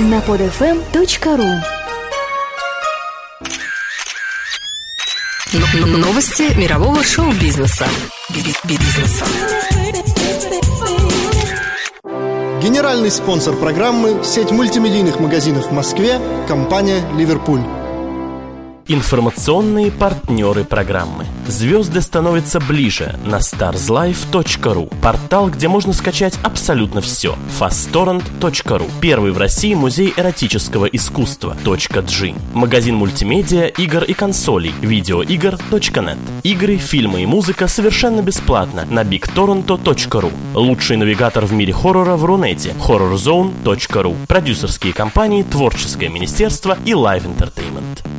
на podfm.ru Новости мирового шоу-бизнеса. Бизнеса. Генеральный спонсор программы – сеть мультимедийных магазинов в Москве, компания «Ливерпуль». Информационные партнеры программы. Звезды становятся ближе на starslife.ru. Портал, где можно скачать абсолютно все. fasttorrent.ru. Первый в России музей эротического искусства. .g. Магазин мультимедиа, игр и консолей. Видеоигр.нет. Игры, фильмы и музыка совершенно бесплатно на bigtorrento.ru. Лучший навигатор в мире хоррора в Рунете. horrorzone.ru. Продюсерские компании, творческое министерство и Live Entertainment.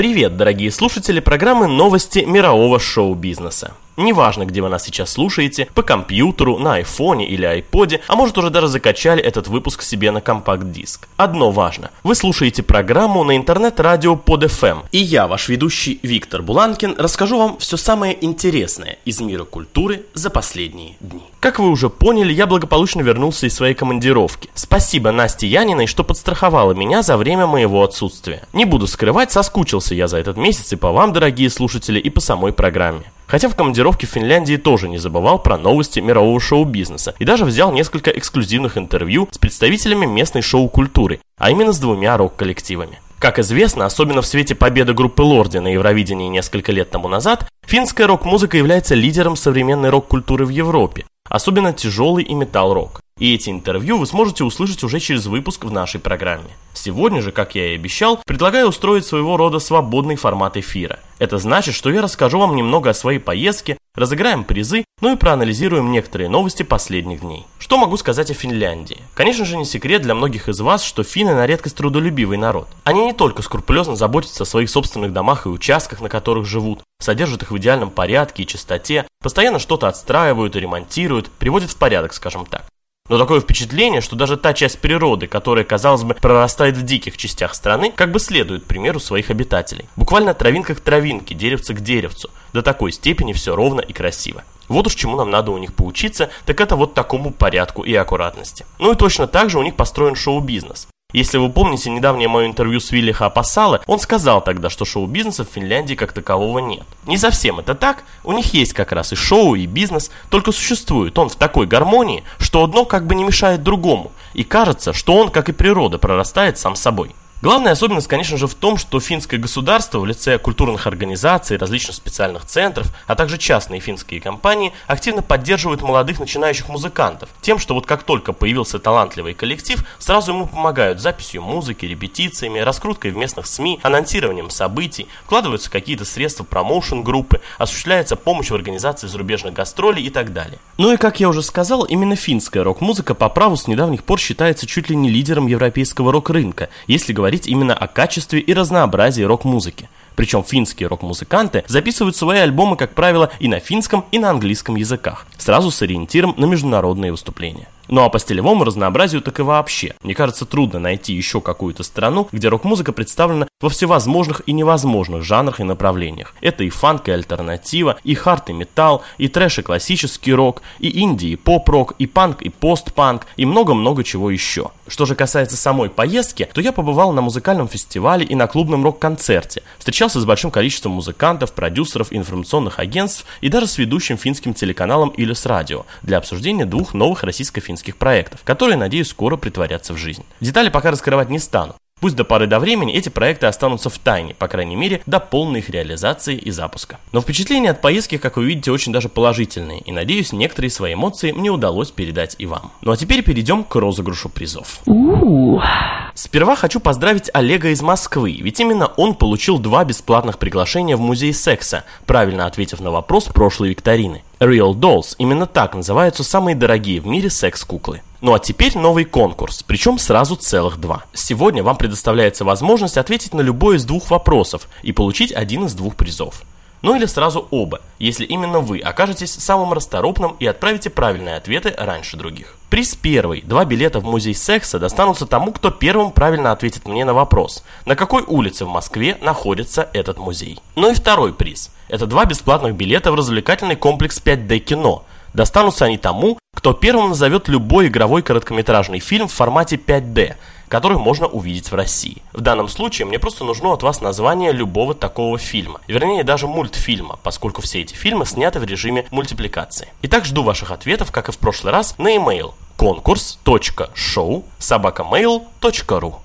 Привет, дорогие слушатели программы «Новости мирового шоу-бизнеса». Неважно, где вы нас сейчас слушаете, по компьютеру, на айфоне или айподе, а может уже даже закачали этот выпуск себе на компакт-диск. Одно важно. Вы слушаете программу на интернет-радио под FM. И я, ваш ведущий Виктор Буланкин, расскажу вам все самое интересное из мира культуры за последние дни. Как вы уже поняли, я благополучно вернулся из своей командировки. Спасибо Насте Яниной, что подстраховала меня за время моего отсутствия. Не буду скрывать, соскучился я за этот месяц и по вам, дорогие слушатели, и по самой программе. Хотя в командировке в Финляндии тоже не забывал про новости мирового шоу-бизнеса и даже взял несколько эксклюзивных интервью с представителями местной шоу-культуры, а именно с двумя рок-коллективами. Как известно, особенно в свете победы группы Лорди на Евровидении несколько лет тому назад, финская рок-музыка является лидером современной рок-культуры в Европе, особенно тяжелый и метал-рок. И эти интервью вы сможете услышать уже через выпуск в нашей программе. Сегодня же, как я и обещал, предлагаю устроить своего рода свободный формат эфира. Это значит, что я расскажу вам немного о своей поездке, разыграем призы, ну и проанализируем некоторые новости последних дней. Что могу сказать о Финляндии? Конечно же не секрет для многих из вас, что финны на редкость трудолюбивый народ. Они не только скрупулезно заботятся о своих собственных домах и участках, на которых живут, содержат их в идеальном порядке и чистоте, постоянно что-то отстраивают и ремонтируют, приводят в порядок, скажем так. Но такое впечатление, что даже та часть природы, которая, казалось бы, прорастает в диких частях страны, как бы следует примеру своих обитателей. Буквально травинка к травинке, деревце к деревцу. До такой степени все ровно и красиво. Вот уж чему нам надо у них поучиться, так это вот такому порядку и аккуратности. Ну и точно так же у них построен шоу-бизнес. Если вы помните недавнее мое интервью с Вилли Хапасала, он сказал тогда, что шоу-бизнеса в Финляндии как такового нет. Не совсем это так, у них есть как раз и шоу, и бизнес, только существует он в такой гармонии, что одно как бы не мешает другому, и кажется, что он, как и природа, прорастает сам собой. Главная особенность, конечно же, в том, что финское государство в лице культурных организаций, различных специальных центров, а также частные финские компании активно поддерживают молодых начинающих музыкантов. Тем, что вот как только появился талантливый коллектив, сразу ему помогают записью музыки, репетициями, раскруткой в местных СМИ, анонсированием событий, вкладываются какие-то средства промоушен-группы, осуществляется помощь в организации зарубежных гастролей и так далее. Ну и как я уже сказал, именно финская рок-музыка по праву с недавних пор считается чуть ли не лидером европейского рок-рынка, если говорить говорить именно о качестве и разнообразии рок-музыки. Причем финские рок-музыканты записывают свои альбомы, как правило, и на финском, и на английском языках, сразу с ориентиром на международные выступления. Ну а по стилевому разнообразию так и вообще. Мне кажется, трудно найти еще какую-то страну, где рок-музыка представлена во всевозможных и невозможных жанрах и направлениях. Это и фанк, и альтернатива, и хард, и металл, и трэш, и классический рок, и инди, и поп-рок, и панк, и пост-панк, и много-много чего еще. Что же касается самой поездки, то я побывал на музыкальном фестивале и на клубном рок-концерте. Встречался с большим количеством музыкантов, продюсеров, информационных агентств и даже с ведущим финским телеканалом Илюс Радио для обсуждения двух новых российско-финских финских проектов, которые, надеюсь, скоро притворятся в жизнь. Детали пока раскрывать не стану. Пусть до поры до времени эти проекты останутся в тайне, по крайней мере, до полной их реализации и запуска. Но впечатления от поездки, как вы видите, очень даже положительные, и надеюсь, некоторые свои эмоции мне удалось передать и вам. Ну а теперь перейдем к розыгрышу призов. Сперва хочу поздравить Олега из Москвы, ведь именно он получил два бесплатных приглашения в музей секса, правильно ответив на вопрос прошлой викторины. Real Dolls, именно так называются самые дорогие в мире секс-куклы. Ну а теперь новый конкурс, причем сразу целых два. Сегодня вам предоставляется возможность ответить на любой из двух вопросов и получить один из двух призов. Ну или сразу оба, если именно вы окажетесь самым расторопным и отправите правильные ответы раньше других. Приз первый. Два билета в музей секса достанутся тому, кто первым правильно ответит мне на вопрос, на какой улице в Москве находится этот музей. Ну и второй приз. Это два бесплатных билета в развлекательный комплекс 5D кино. Достанутся они тому, кто первым назовет любой игровой короткометражный фильм в формате 5D. который можно увидеть в России. В данном случае мне просто нужно от вас название любого такого фильма. Вернее, даже мультфильма, поскольку все эти фильмы сняты в режиме мультипликации. Итак, жду ваших ответов, как и в прошлый раз, на e-mail конкурс.шоу собакамейл.ру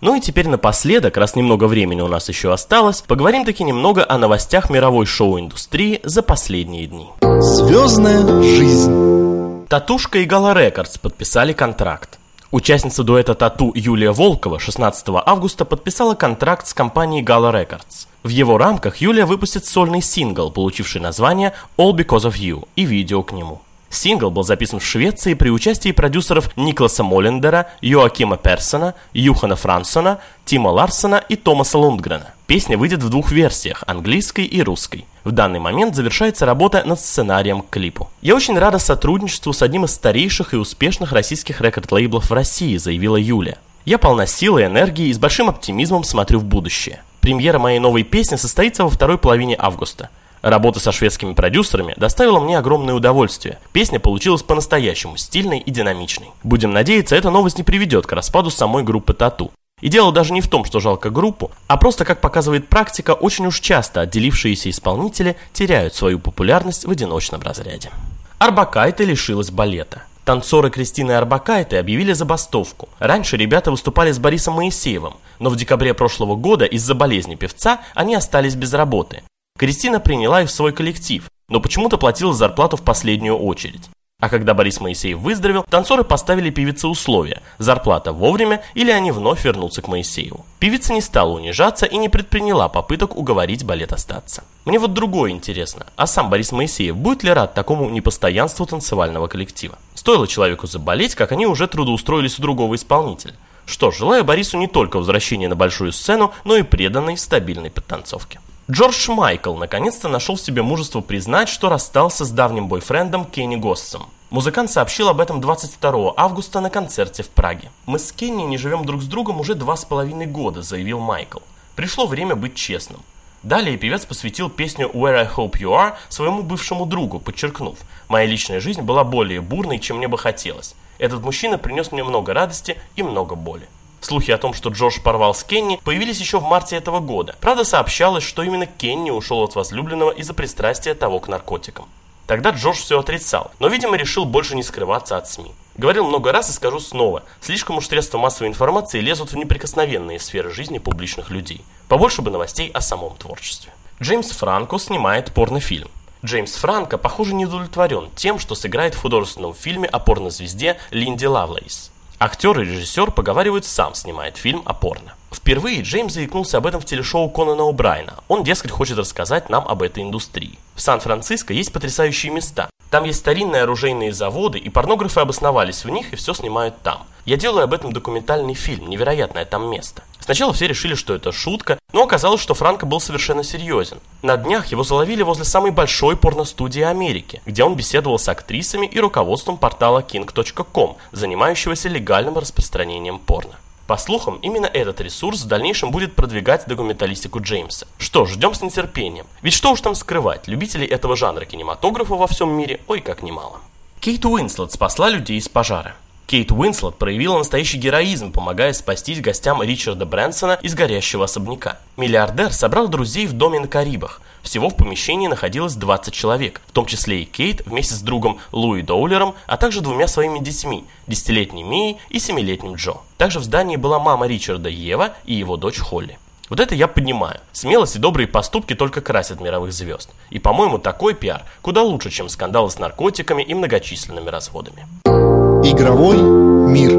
ну и теперь напоследок, раз немного времени у нас еще осталось, поговорим таки немного о новостях мировой шоу-индустрии за последние дни. Звездная жизнь. Татушка и Гала Рекордс подписали контракт. Участница дуэта Тату Юлия Волкова 16 августа подписала контракт с компанией Gala Records. В его рамках Юлия выпустит сольный сингл, получивший название All Because of You и видео к нему. Сингл был записан в Швеции при участии продюсеров Никласа Моллендера, Йоакима Персона, Юхана Франсона, Тима Ларсона и Томаса Лундгрена. Песня выйдет в двух версиях – английской и русской. В данный момент завершается работа над сценарием к клипу. «Я очень рада сотрудничеству с одним из старейших и успешных российских рекорд-лейблов в России», заявила Юля. «Я полна силы и энергии и с большим оптимизмом смотрю в будущее. Премьера моей новой песни состоится во второй половине августа. Работа со шведскими продюсерами доставила мне огромное удовольствие. Песня получилась по-настоящему стильной и динамичной. Будем надеяться, эта новость не приведет к распаду самой группы Тату. И дело даже не в том, что жалко группу, а просто, как показывает практика, очень уж часто отделившиеся исполнители теряют свою популярность в одиночном разряде. Арбакайте лишилась балета. Танцоры Кристины Арбакайте объявили забастовку. Раньше ребята выступали с Борисом Моисеевым, но в декабре прошлого года из-за болезни певца они остались без работы. Кристина приняла их в свой коллектив, но почему-то платила зарплату в последнюю очередь. А когда Борис Моисеев выздоровел, танцоры поставили певице условия – зарплата вовремя или они вновь вернутся к Моисееву. Певица не стала унижаться и не предприняла попыток уговорить балет остаться. Мне вот другое интересно, а сам Борис Моисеев будет ли рад такому непостоянству танцевального коллектива? Стоило человеку заболеть, как они уже трудоустроились у другого исполнителя. Что ж, желаю Борису не только возвращения на большую сцену, но и преданной стабильной подтанцовки. Джордж Майкл наконец-то нашел в себе мужество признать, что расстался с давним бойфрендом Кенни Госсом. Музыкант сообщил об этом 22 августа на концерте в Праге. «Мы с Кенни не живем друг с другом уже два с половиной года», – заявил Майкл. «Пришло время быть честным». Далее певец посвятил песню «Where I Hope You Are» своему бывшему другу, подчеркнув «Моя личная жизнь была более бурной, чем мне бы хотелось. Этот мужчина принес мне много радости и много боли». Слухи о том, что Джош порвал с Кенни, появились еще в марте этого года. Правда, сообщалось, что именно Кенни ушел от возлюбленного из-за пристрастия того к наркотикам. Тогда Джош все отрицал, но, видимо, решил больше не скрываться от СМИ. Говорил много раз и скажу снова, слишком уж средства массовой информации лезут в неприкосновенные сферы жизни публичных людей. Побольше бы новостей о самом творчестве. Джеймс Франко снимает порнофильм. Джеймс Франко, похоже, не удовлетворен тем, что сыграет в художественном фильме о порнозвезде Линди Лавлейс. Актер и режиссер поговаривают, сам снимает фильм о порно. Впервые Джеймс заикнулся об этом в телешоу Конана О'Брайна. Он, дескать, хочет рассказать нам об этой индустрии. В Сан-Франциско есть потрясающие места. Там есть старинные оружейные заводы, и порнографы обосновались в них и все снимают там. Я делаю об этом документальный фильм, невероятное там место. Сначала все решили, что это шутка, но оказалось, что Франко был совершенно серьезен. На днях его заловили возле самой большой порностудии Америки, где он беседовал с актрисами и руководством портала king.com, занимающегося легальным распространением порно. По слухам, именно этот ресурс в дальнейшем будет продвигать документалистику Джеймса. Что ж, ждем с нетерпением. Ведь что уж там скрывать, любителей этого жанра кинематографа во всем мире, ой как немало. Кейт Уинслет спасла людей из пожара. Кейт Уинслет проявила настоящий героизм, помогая спастись гостям Ричарда Брэнсона из горящего особняка. Миллиардер собрал друзей в доме на Карибах. Всего в помещении находилось 20 человек, в том числе и Кейт вместе с другом Луи Доулером, а также двумя своими детьми, десятилетней Мией и семилетним Джо. Также в здании была мама Ричарда Ева и его дочь Холли. Вот это я понимаю. Смелость и добрые поступки только красят мировых звезд. И, по-моему, такой пиар куда лучше, чем скандалы с наркотиками и многочисленными разводами. Игровой мир.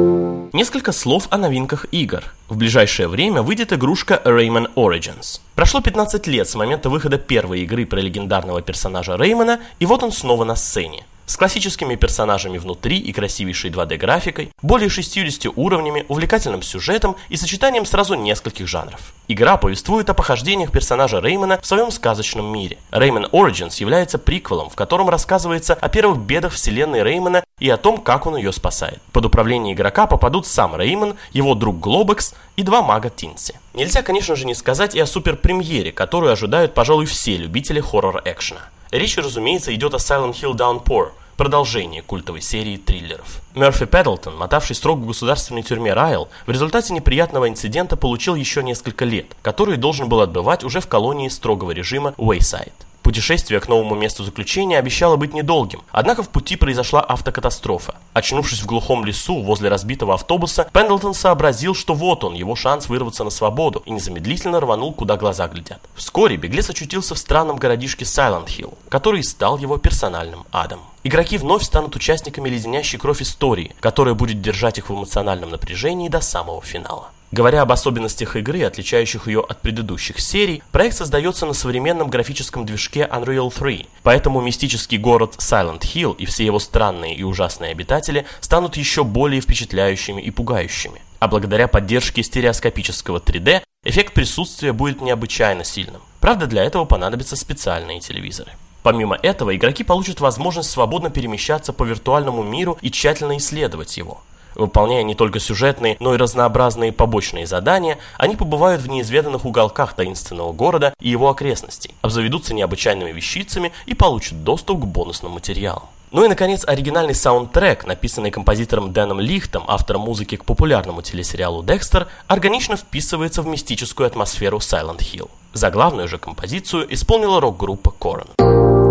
Несколько слов о новинках игр. В ближайшее время выйдет игрушка Rayman Origins. Прошло 15 лет с момента выхода первой игры про легендарного персонажа Реймона, и вот он снова на сцене с классическими персонажами внутри и красивейшей 2D-графикой, более 60 уровнями, увлекательным сюжетом и сочетанием сразу нескольких жанров. Игра повествует о похождениях персонажа Реймона в своем сказочном мире. Rayman Origins является приквелом, в котором рассказывается о первых бедах вселенной Реймона и о том, как он ее спасает. Под управление игрока попадут сам Реймон, его друг Глобекс и два мага Тинси. Нельзя, конечно же, не сказать и о суперпремьере, которую ожидают, пожалуй, все любители хоррор-экшена. Речь, разумеется, идет о Silent Hill Downpour, продолжение культовой серии триллеров. Мерфи Педлтон, мотавший срок в государственной тюрьме Райл, в результате неприятного инцидента получил еще несколько лет, которые должен был отбывать уже в колонии строгого режима Уэйсайд. Путешествие к новому месту заключения обещало быть недолгим, однако в пути произошла автокатастрофа. Очнувшись в глухом лесу возле разбитого автобуса, Пендлтон сообразил, что вот он, его шанс вырваться на свободу, и незамедлительно рванул, куда глаза глядят. Вскоре беглец очутился в странном городишке Сайлент Хилл, который стал его персональным адом. Игроки вновь станут участниками леденящей кровь истории, которая будет держать их в эмоциональном напряжении до самого финала. Говоря об особенностях игры, отличающих ее от предыдущих серий, проект создается на современном графическом движке Unreal 3, поэтому мистический город Silent Hill и все его странные и ужасные обитатели станут еще более впечатляющими и пугающими. А благодаря поддержке стереоскопического 3D, эффект присутствия будет необычайно сильным. Правда, для этого понадобятся специальные телевизоры. Помимо этого, игроки получат возможность свободно перемещаться по виртуальному миру и тщательно исследовать его. Выполняя не только сюжетные, но и разнообразные побочные задания, они побывают в неизведанных уголках таинственного города и его окрестностей, обзаведутся необычайными вещицами и получат доступ к бонусным материалам. Ну и, наконец, оригинальный саундтрек, написанный композитором Дэном Лихтом, автором музыки к популярному телесериалу «Декстер», органично вписывается в мистическую атмосферу Silent Hill. Заглавную же композицию исполнила рок-группа Корн.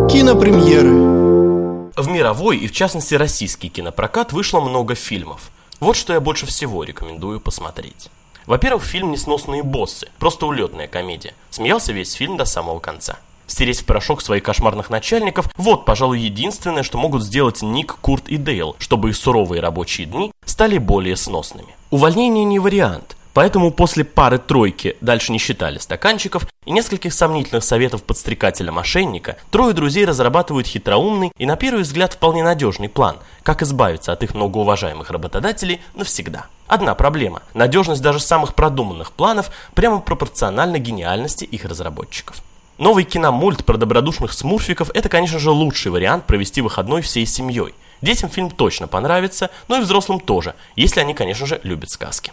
Кинопремьеры. В мировой и, в частности, российский кинопрокат вышло много фильмов. Вот что я больше всего рекомендую посмотреть. Во-первых, фильм «Несносные боссы», просто улетная комедия. Смеялся весь фильм до самого конца. Стереть в порошок своих кошмарных начальников – вот, пожалуй, единственное, что могут сделать Ник, Курт и Дейл, чтобы их суровые рабочие дни стали более сносными. Увольнение не вариант. Поэтому после пары-тройки дальше не считали стаканчиков и нескольких сомнительных советов подстрекателя-мошенника, трое друзей разрабатывают хитроумный и на первый взгляд вполне надежный план, как избавиться от их многоуважаемых работодателей навсегда. Одна проблема – надежность даже самых продуманных планов прямо пропорциональна гениальности их разработчиков. Новый киномульт про добродушных смурфиков – это, конечно же, лучший вариант провести выходной всей семьей. Детям фильм точно понравится, но и взрослым тоже, если они, конечно же, любят сказки.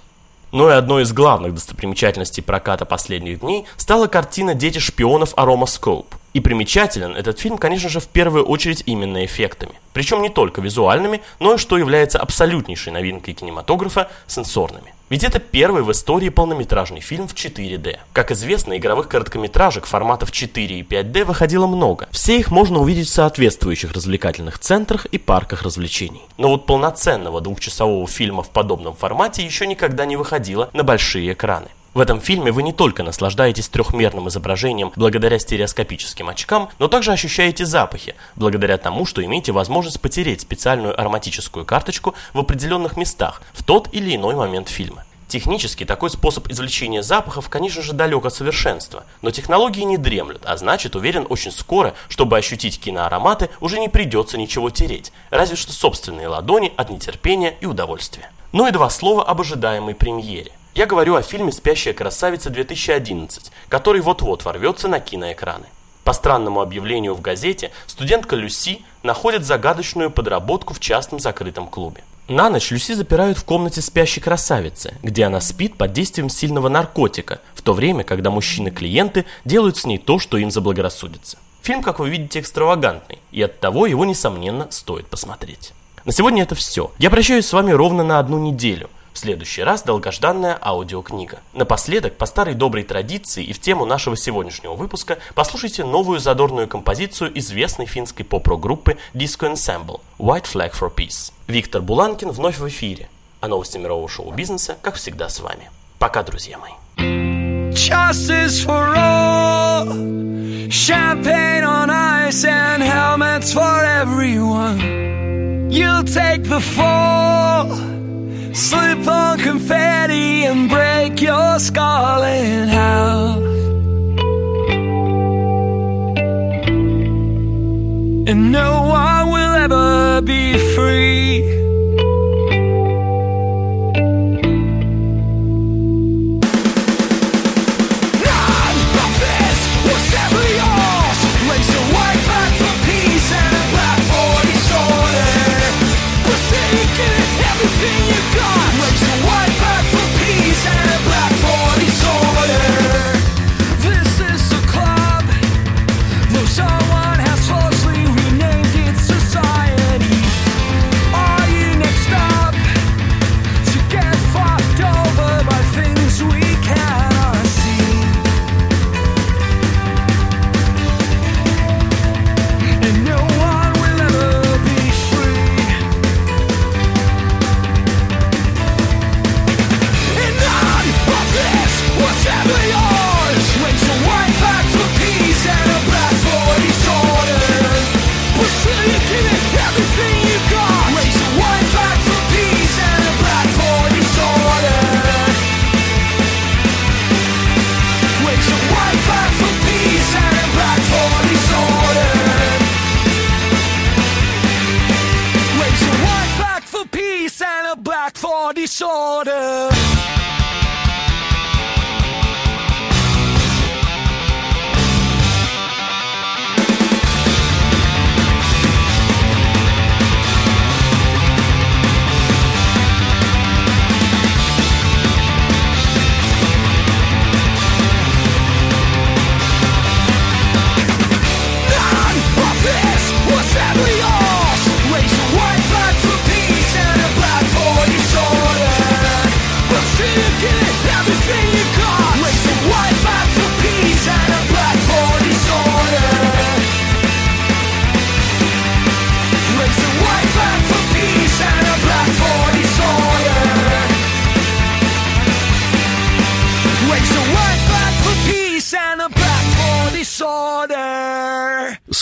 Но и одной из главных достопримечательностей проката последних дней стала картина «Дети шпионов Арома Скоуп». И примечателен этот фильм, конечно же, в первую очередь именно эффектами. Причем не только визуальными, но и, что является абсолютнейшей новинкой кинематографа, сенсорными. Ведь это первый в истории полнометражный фильм в 4D. Как известно, игровых короткометражек форматов 4 и 5D выходило много. Все их можно увидеть в соответствующих развлекательных центрах и парках развлечений. Но вот полноценного двухчасового фильма в подобном формате еще никогда не выходило на большие экраны. В этом фильме вы не только наслаждаетесь трехмерным изображением благодаря стереоскопическим очкам, но также ощущаете запахи, благодаря тому, что имеете возможность потереть специальную ароматическую карточку в определенных местах в тот или иной момент фильма. Технически такой способ извлечения запахов, конечно же, далек от совершенства, но технологии не дремлют, а значит, уверен, очень скоро, чтобы ощутить киноароматы, уже не придется ничего тереть, разве что собственные ладони от нетерпения и удовольствия. Ну и два слова об ожидаемой премьере. Я говорю о фильме «Спящая красавица-2011», который вот-вот ворвется на киноэкраны. По странному объявлению в газете, студентка Люси находит загадочную подработку в частном закрытом клубе. На ночь Люси запирают в комнате спящей красавицы, где она спит под действием сильного наркотика, в то время, когда мужчины-клиенты делают с ней то, что им заблагорассудится. Фильм, как вы видите, экстравагантный, и от того его, несомненно, стоит посмотреть. На сегодня это все. Я прощаюсь с вами ровно на одну неделю. В следующий раз долгожданная аудиокнига. Напоследок, по старой доброй традиции и в тему нашего сегодняшнего выпуска, послушайте новую задорную композицию известной финской поп-рок-группы Disco Ensemble «White Flag for Peace». Виктор Буланкин вновь в эфире. А новости мирового шоу-бизнеса, как всегда, с вами. Пока, друзья мои. Justice for all Champagne on ice and helmets for everyone You'll take the fall Slip on confetti and break your skull in half. And no one will ever be free. disorder.